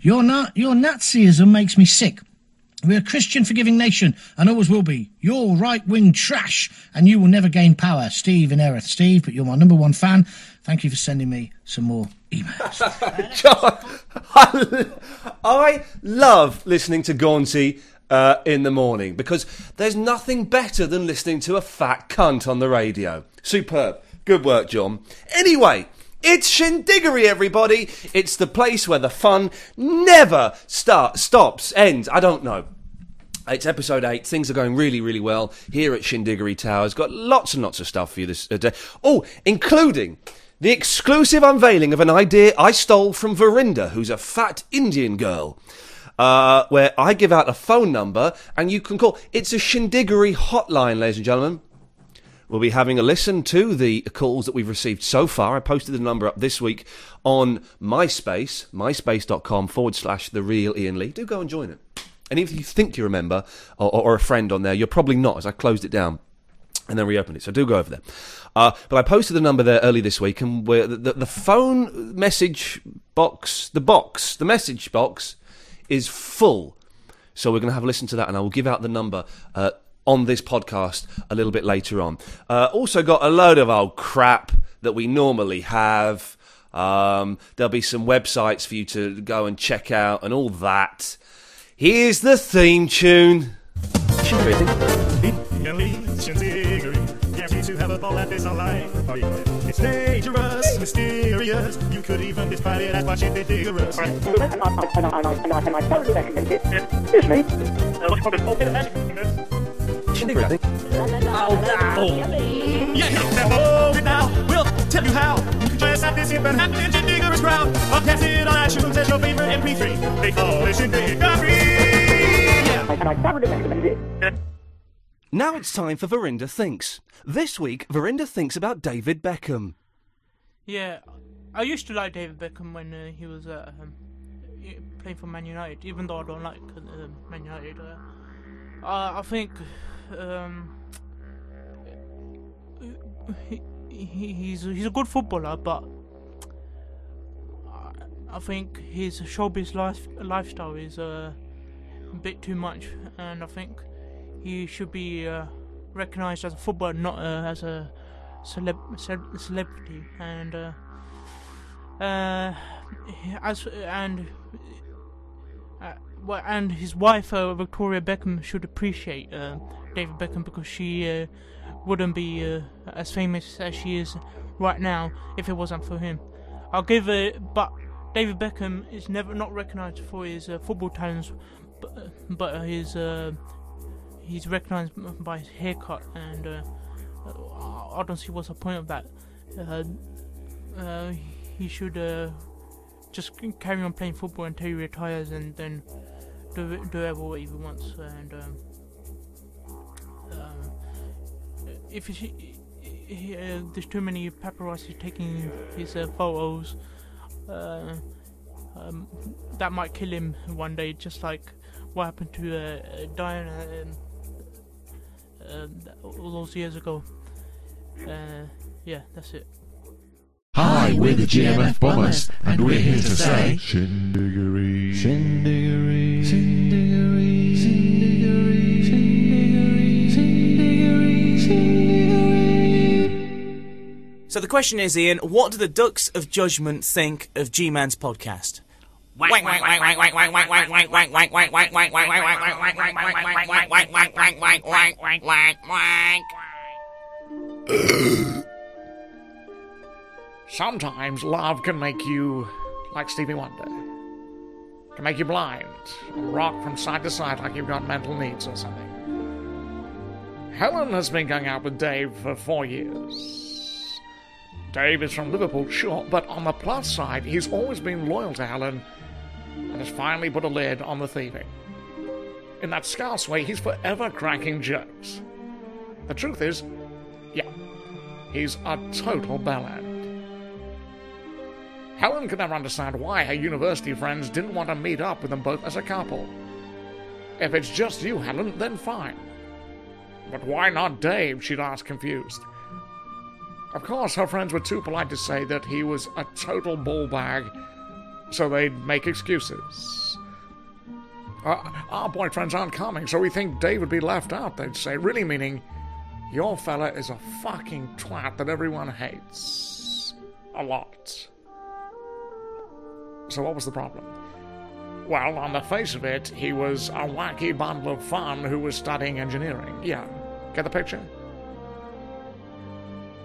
Your, na- your Nazism makes me sick. We're a Christian forgiving nation and always will be. You're right wing trash and you will never gain power. Steve in Erith. Steve, but you're my number one fan. Thank you for sending me some more emails. John, I, love listening to Gaunty uh, in the morning because there's nothing better than listening to a fat cunt on the radio. Superb. Good work, John. Anyway, it's Shindiggery, everybody. It's the place where the fun never start, stops, ends. I don't know. It's episode eight. Things are going really, really well here at Shindiggery Towers. Got lots and lots of stuff for you this uh, day. Oh, including the exclusive unveiling of an idea I stole from Verinda, who's a fat Indian girl. Uh, where I give out a phone number and you can call. It's a Shindiggery hotline, ladies and gentlemen. We'll be having a listen to the calls that we've received so far. I posted the number up this week on MySpace, myspace.com forward slash the real Iain Lee. Do go and join it. And if you think you remember, or, or a friend on there, you're probably not, as I closed it down and then reopened it. So do go over there. Uh, but I posted the number there early this week, and the, the, the phone message box, the box, the message box is full. So we're going to have a listen to that, and I will give out the number uh, on this podcast a little bit later on. Uh, also, got a load of old crap that we normally have. Um, there'll be some websites for you to go and check out and all that. Here's the theme tune. To have a ball at this life. It's dangerous, mysterious. You could even despite it as much as dangerous. Excuse me. Oh, no. now. We'll tell you how. You can dress up this here and happen in Digger's crowd. I'll pass it on iTunes as your favorite MP3. They call it Shindiggery. Yeah. Now it's time for Verinda Thinks. This week, Verinda thinks about David Beckham. Yeah, I used to like David Beckham when uh, he was uh, um, playing for Man United, even though I don't like uh, Man United. Uh, I think um, he, he, he's he's a good footballer, but I think his showbiz life, lifestyle is uh, a bit too much, and I think he should be uh, recognized as a footballer, not uh, as a celeb- celeb- celebrity. And uh, uh, as and and his wife uh, Victoria Beckham should appreciate uh, David Beckham because she uh, wouldn't be uh, as famous as she is right now if it wasn't for him. I'll give it, but David Beckham is never not recognised for his uh, football talents, but, but his he's recognised by his haircut, and I don't see what's the point of that. He should just carry on playing football until he retires, and then do do whatever he wants. And um, um, if he, he, uh, there's too many paparazzi taking his uh, photos, uh, um, that might kill him one day, just like what happened to uh, Diana um, all those years ago. Uh, yeah, that's it. Hi, we're the GMF Bombers, and we're here to say Shindiggery. Shindiggery, Shindiggery, So the question is, Ian, what do the Ducks of Judgment think of G-Man's podcast? Sometimes love can make you like Stevie Wonder. Can make you blind, and rock from side to side like you've got mental needs or something. Helen has been going out with Dave for four years. Dave is from Liverpool, sure, but on the plus side, he's always been loyal to Helen and has finally put a lid on the thieving. In that scarce way, he's forever cracking jokes. The truth is, yeah, he's a total bellend. Helen could never understand why her university friends didn't want to meet up with them both as a couple. If it's just you, Helen, then fine. But why not Dave? she'd ask, confused. Of course, her friends were too polite to say that he was a total ball bag, So they'd make excuses. Uh, our boyfriends aren't coming, so we think Dave would be left out, they'd say, really meaning your fella is a fucking twat that everyone hates. A lot. So what was the problem? Well, on the face of it, he was a wacky bundle of fun who was studying engineering. Yeah, get the picture?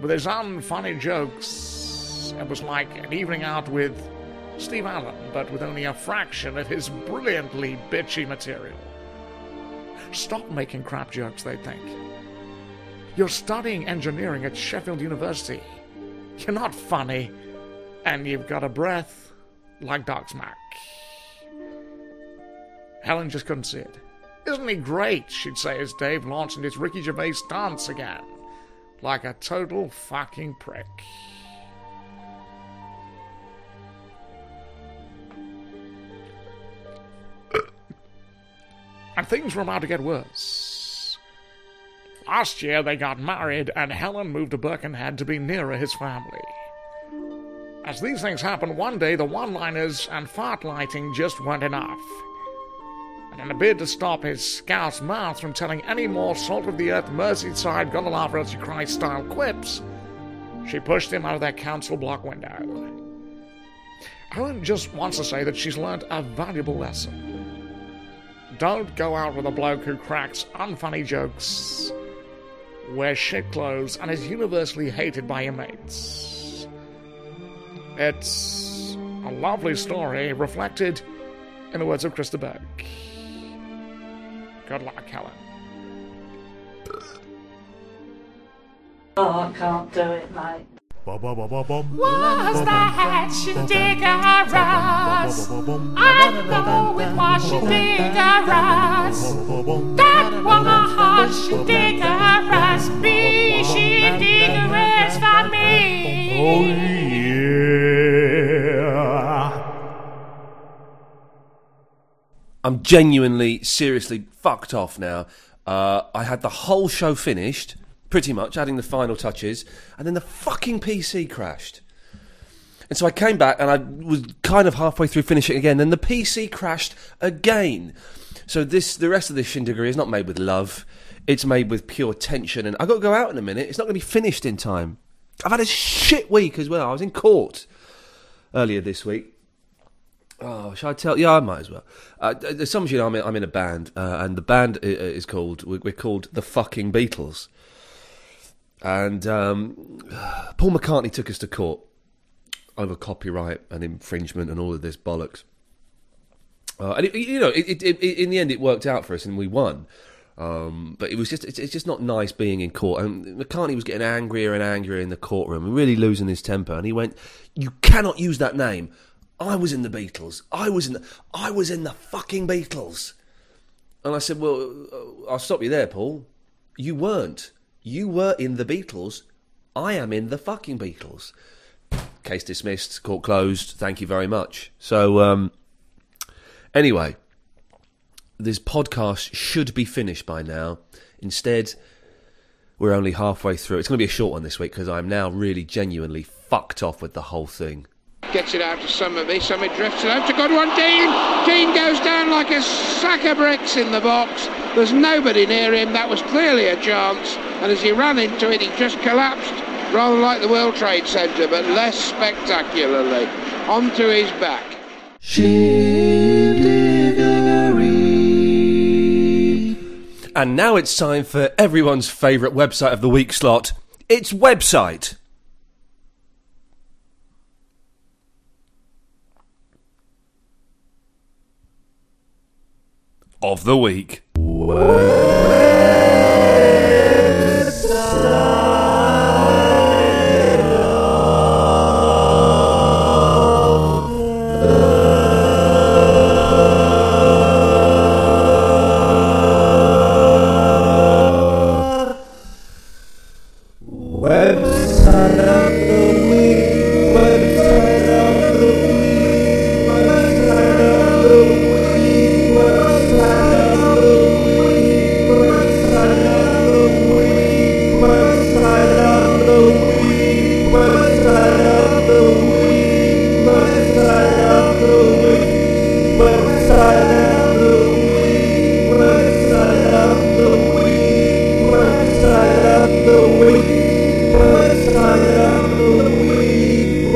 With his unfunny jokes, it was like an evening out with Steve Allen, but with only a fraction of his brilliantly bitchy material. Stop making crap jokes, they'd think. You're studying engineering at Sheffield University. You're not funny, and you've got a breath like Doc Smack. Helen just couldn't see it. Isn't he great? She'd say as Dave launched into his Ricky Gervais dance again. Like a total fucking prick. and things were about to get worse. Last year they got married, and Helen moved to Birkenhead to be nearer his family. As these things happened, one day the one liners and fart lighting just weren't enough. And bid to stop his scouse mouth from telling any more salt of the earth Merseyside you cry style quips, she pushed him out of their council block window. Helen just wants to say that she's learned a valuable lesson. Don't go out with a bloke who cracks unfunny jokes, wears shit clothes, and is universally hated by your mates. It's a lovely story reflected in the words of Chris de Burgh. Good luck, Helen. Oh, I can't do it, mate. Was that diggerous? I know it was diggerous. That was diggerous. Be she diggerous for me. I'm genuinely, seriously fucked off now. Uh, I had the whole show finished, pretty much, adding the final touches, and then the fucking PC crashed. And so I came back and I was kind of halfway through finishing again. Then the PC crashed again. So this, the rest of this shindiggery is not made with love. It's made with pure tension. And I've got to go out in a minute. It's not going to be finished in time. I've had a shit week as well. I was in court earlier this week. Oh, should I tell? Yeah, I might as well. Uh, some of you know, I'm in, I'm in a band, uh, and the band is called we're called the fucking Beatles. And um, Paul McCartney took us to court over copyright and infringement and all of this bollocks. Uh, and it, you know, it, it, in the end, it worked out for us, and we won. Um, but it was just it's, it's just not nice being in court. And McCartney was getting angrier and angrier in the courtroom, really losing his temper. And he went, "You cannot use that name. I was in the Beatles. I was in the I was in the fucking Beatles." And I said, "Well, uh, I'll stop you there, Paul. You weren't. You were in the Beatles. I am in the fucking Beatles." Case dismissed. Court closed. Thank you very much. So, um, anyway, this podcast should be finished by now. Instead, we're only halfway through. It's going to be a short one this week because I'm now really genuinely fucked off with the whole thing. Gets it out to Summerby. Summit drifts it out to one. Dean. Dean goes down like a sack of bricks in the box. There's nobody near him. That was clearly a chance. And as he ran into it, he just collapsed, rather like the World Trade Center, but less spectacularly, onto his back. And now it's time for everyone's favourite website of the week slot. It's website. Of the week. Fuck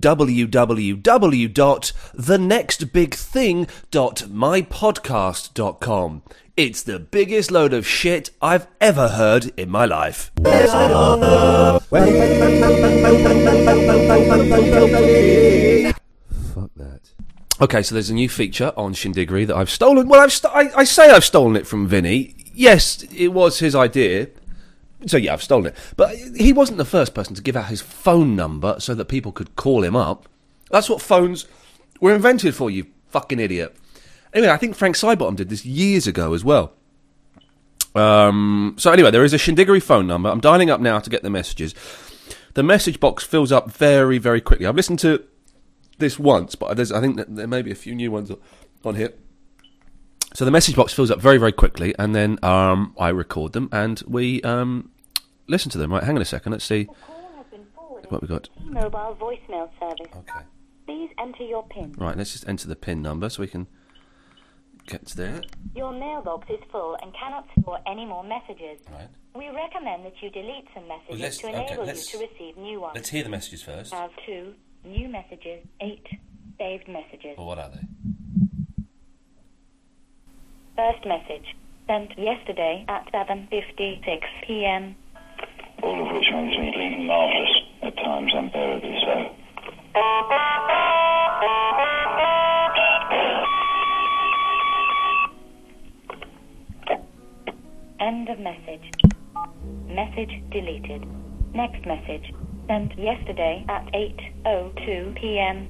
www.thenextbigthing.mypodcast.com. It's the biggest load of shit I've ever heard in my life. Fuck that. Okay, so there's a new feature on Shindiggery that I've stolen. Well, I've st- I, I say I've stolen it from Vinny. Yes, it was his idea. So yeah, I've stolen it. But he wasn't the first person to give out his phone number so that people could call him up. That's what phones were invented for, you fucking idiot. Anyway, I think Frank Sidebottom did this years ago as well. Um, so anyway, there is a Shindiggery phone number. I'm dialing up now to get the messages. The message box fills up very, very quickly. I've listened to this once, but I think that there may be a few new ones on here. So the message box fills up very, very quickly, and then um, I record them and we um, listen to them. Right, hang on a second. Let's see what we got. Mobile voicemail service. Okay. Please enter your PIN. Right, let's just enter the pin number so we can get to there. Your mailbox is full and cannot store any more messages. Right. We recommend that you delete some messages let's- to okay, enable let's- you to receive new ones. Let's hear the messages first. Have two new messages, eight saved messages. Well, what are they? First message sent yesterday at 7:56 p.m. all of which makes me lean marvellous, at times unbearably so. End of message. Message deleted. Next message sent yesterday at 8:02 p.m.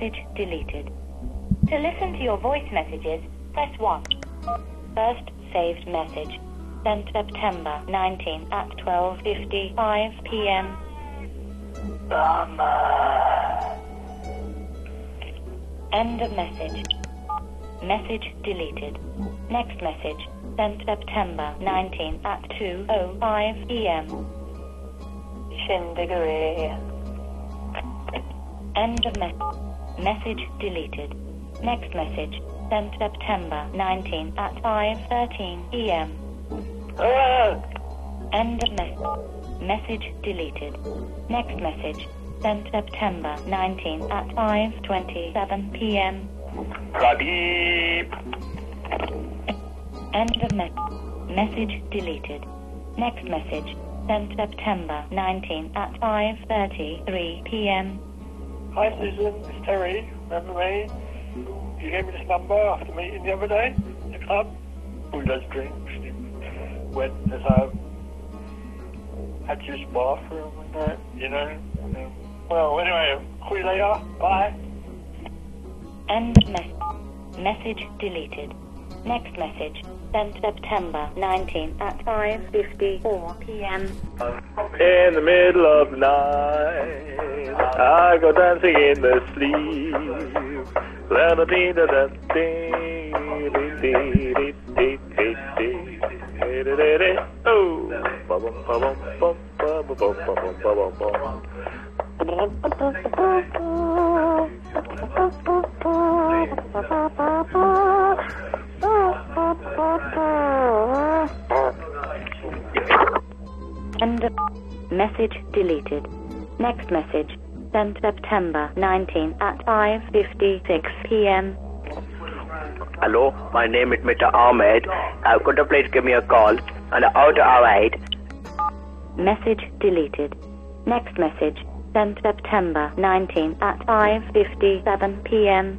Message deleted. To listen to your voice messages, press 1. First saved message. Sent September 19 at 12.55 p.m. End of message. Message deleted. Next message. Sent September 19 at 2.05 p.m. Shindiggery. End of message. Message deleted. Next message. Sent September 19 at 5.13 p.m. End of message. Message deleted. Next message. Sent September 19 at 5.27 p.m. End of message. Message deleted. Next message. Sent September 19 at 5.33 p.m. Hi Susan, it's Terry. Remember me? You gave me this number after meeting the other day the club. Who of drinks. Went as I had to use the bathroom and that, you know. Um, well, anyway, call you later. Bye. End message. Message deleted. Next message. Sent September 19 at 5.54 p.m. In the middle of night, I go dancing in the sleep. End of message deleted. Next message. Sent September 19 at 5.56 p.m. Hello, my name is Mr. Ahmed. Uh, could you please give me a call on the outer 8? Message deleted. Next message. Sent September 19 at 5.57 p.m.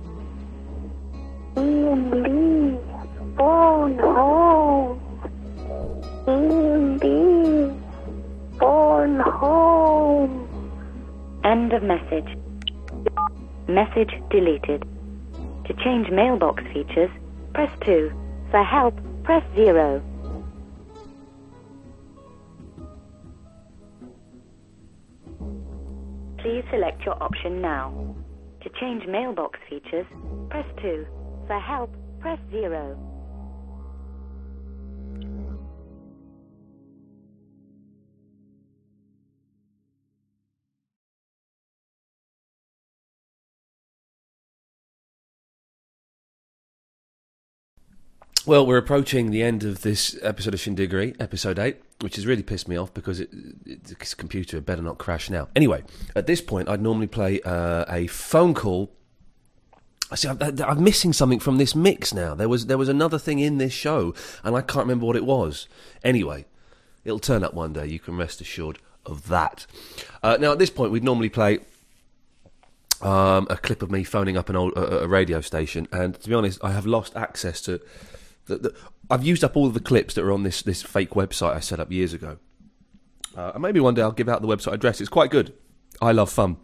Oh, Lee, born home. End of message. Message deleted. To change mailbox features, press 2. For help, press 0. Please select your option now. To change mailbox features, press 2. For help, press 0. Well, we're approaching the end of this episode of Shindiggery, episode 8, which has really pissed me off because it, it, this computer had better not crash now. Anyway, at this point, I'd normally play uh, a phone call. I see, I'm, I'm missing something from this mix now. There was there was another thing in this show, and I can't remember what it was. Anyway, it'll turn up one day. You can rest assured of that. Uh, now, at this point, we'd normally play um, a clip of me phoning up an old a, a radio station, and to be honest, I have lost access to. The, the, I've used up all the clips that are on this this fake website I set up years ago. Uh, and maybe one day I'll give out the website address. It's quite good. I love fun.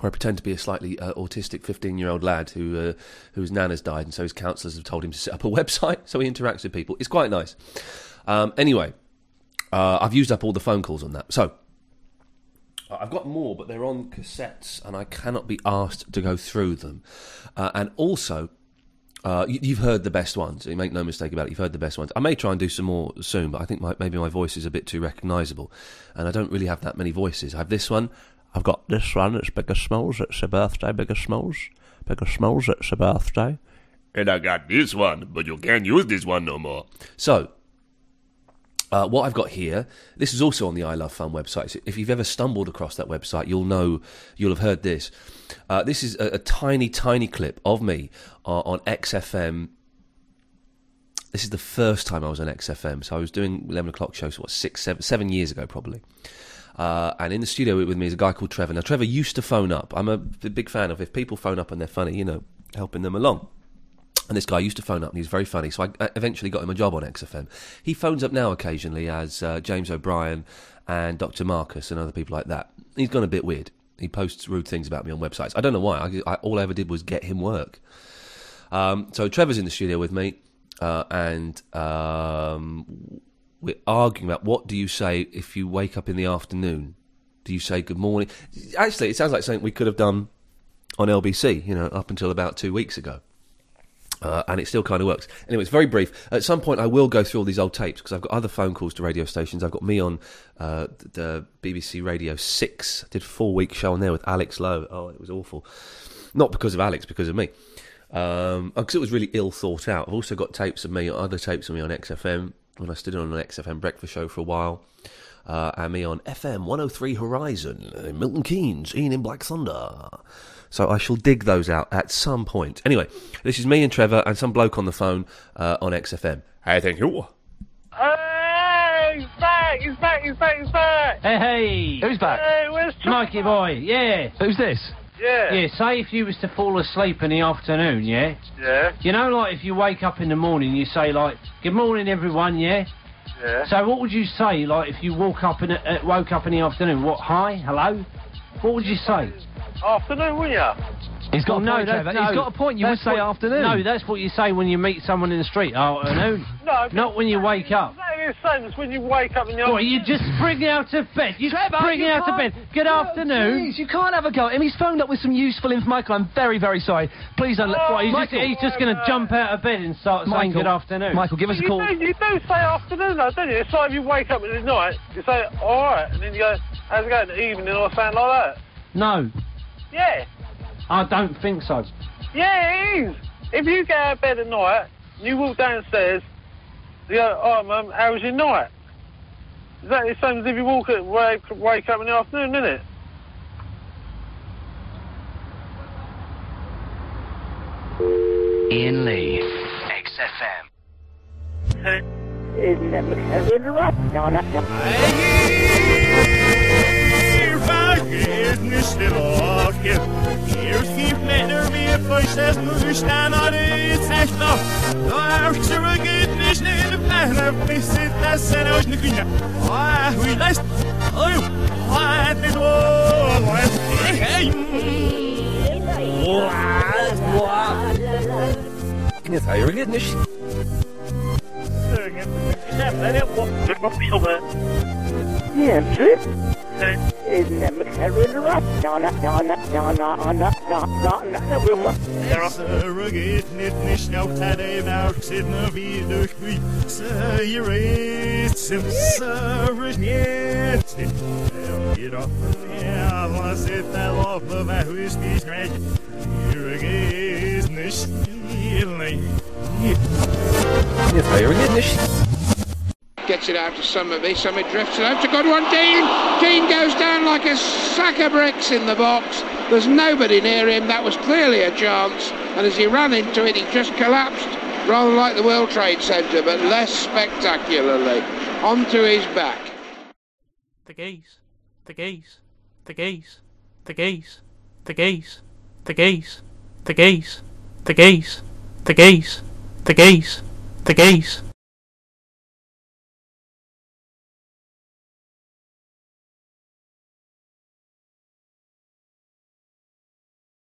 Where I pretend to be a slightly uh, autistic 15 year old lad who uh, whose nan has died, and so his counsellors have told him to set up a website so he interacts with people. It's quite nice. Um, anyway, uh, I've used up all the phone calls on that. So I've got more, but they're on cassettes, and I cannot be asked to go through them. Uh, and also, uh, you, you've heard the best ones. Make no mistake about it. You've heard the best ones. I may try and do some more soon, but I think my, maybe my voice is a bit too recognisable, and I don't really have that many voices. I have this one. I've got this one. It's Biggie Smalls. It's a birthday. Biggie Smalls. Biggie Smalls. It's a birthday. And I got this one, but you can't use this one no more. So, uh, what I've got here, this is also on the I Love Fun website. So if you've ever stumbled across that website, you'll know, you'll have heard this. Uh, this is a, a tiny, tiny clip of me uh, on XFM. This is the first time I was on XFM. So I was doing 11 o'clock shows, what, six, seven, seven years ago, probably. Uh, and in the studio with me is a guy called Trevor. Now, Trevor used to phone up. I'm a big fan of if people phone up and they're funny, you know, helping them along. And this guy used to phone up and he's very funny. So I eventually got him a job on XFM. He phones up now occasionally as uh, James O'Brien and Dr. Marcus and other people like that. He's gone a bit weird. He posts rude things about me on websites. I don't know why. I, I, all I ever did was get him work. Um, so Trevor's in the studio with me, uh, and um, we're arguing about what do you say if you wake up in the afternoon? Do you say good morning? Actually, it sounds like something we could have done on LBC, you know, up until about two weeks ago. Uh, and it still kind of works. Anyway, it's very brief. At some point, I will go through all these old tapes because I've got other phone calls to radio stations. I've got me on uh, the BBC Radio 6. I did a four week show on there with Alex Lowe. Oh, it was awful. Not because of Alex, because of me. Um, because it was really ill thought out. I've also got tapes of me, other tapes of me on XFM when I stood on an XFM breakfast show for a while. Uh, and me on FM 103 Horizon, in Milton Keynes, Ian in Black Thunder. So I shall dig those out at some point. Anyway, this is me and Trevor and some bloke on the phone uh, on XFM. Hey, thank you. Hey, he's back, he's back, he's back, he's back. Hey, hey. Who's back? Hey, where's Trevor? Mikey boy, yeah. Who's this? Yeah. Yeah, say if you was to fall asleep in the afternoon, yeah? Yeah. You know, like, if you wake up in the morning, you say, like, good morning, everyone, yeah? Yeah. So what would you say, like, if you woke up in, a, uh, woke up in the afternoon? What, hi, hello? What would you say? Afternoon, wouldn't you? He's got a point, Trevor. He's got a point. You would say what- afternoon. No, that's what you say when you meet someone in the street. Afternoon. No, Not when you wake up. Exactly the same as when you wake up in the What, you just spring out of bed. You spring you out of bed. Good afternoon. Please, you can't have a go at him. He's phoned up with some useful information. Michael, I'm very, very sorry. Please don't let. What, he's, just, he's just going to jump out of bed and start saying good afternoon. Michael, give us a call. You do, you do say afternoon, though, don't you? It's like if you wake up in the night, you say, all right, and then you go, how's it going in the evening or something like that. No, Yeah. I don't think so. Yeah, it is. If you get out of bed at night, you walk downstairs, you go, oh, mum, how was your night? Exactly the same as if you walk at, wake, wake up in the afternoon, isn't it? Iain Lee, XFM. Vergiss nicht Woche. Hier gibt mir mir Feuchtes nur stand an die Zechter. Da zurück nicht in der Planer, bis it das sind euch nicht mehr. Ah, wie leist. Oh, what is what? Hey. Jetzt habe ich nicht. Surrogate niet niet Ze geht net nicht auch tadé nach si na wie durch wie se iréet sim se net was it fell off of a who's these great Hier is nicht Yes, I get nicht. Gets it out to Summerby. Summer drifts it out to Godwin Dean. Dean goes down like a sack of bricks in the box. There's nobody near him. That was clearly a chance. And as he ran into it, he just collapsed, rather like the World Trade Center, but less spectacularly. Onto his back. The geese. The geese. The geese. The geese. The geese. The geese. The geese. The geese. The geese. The geese. The geese.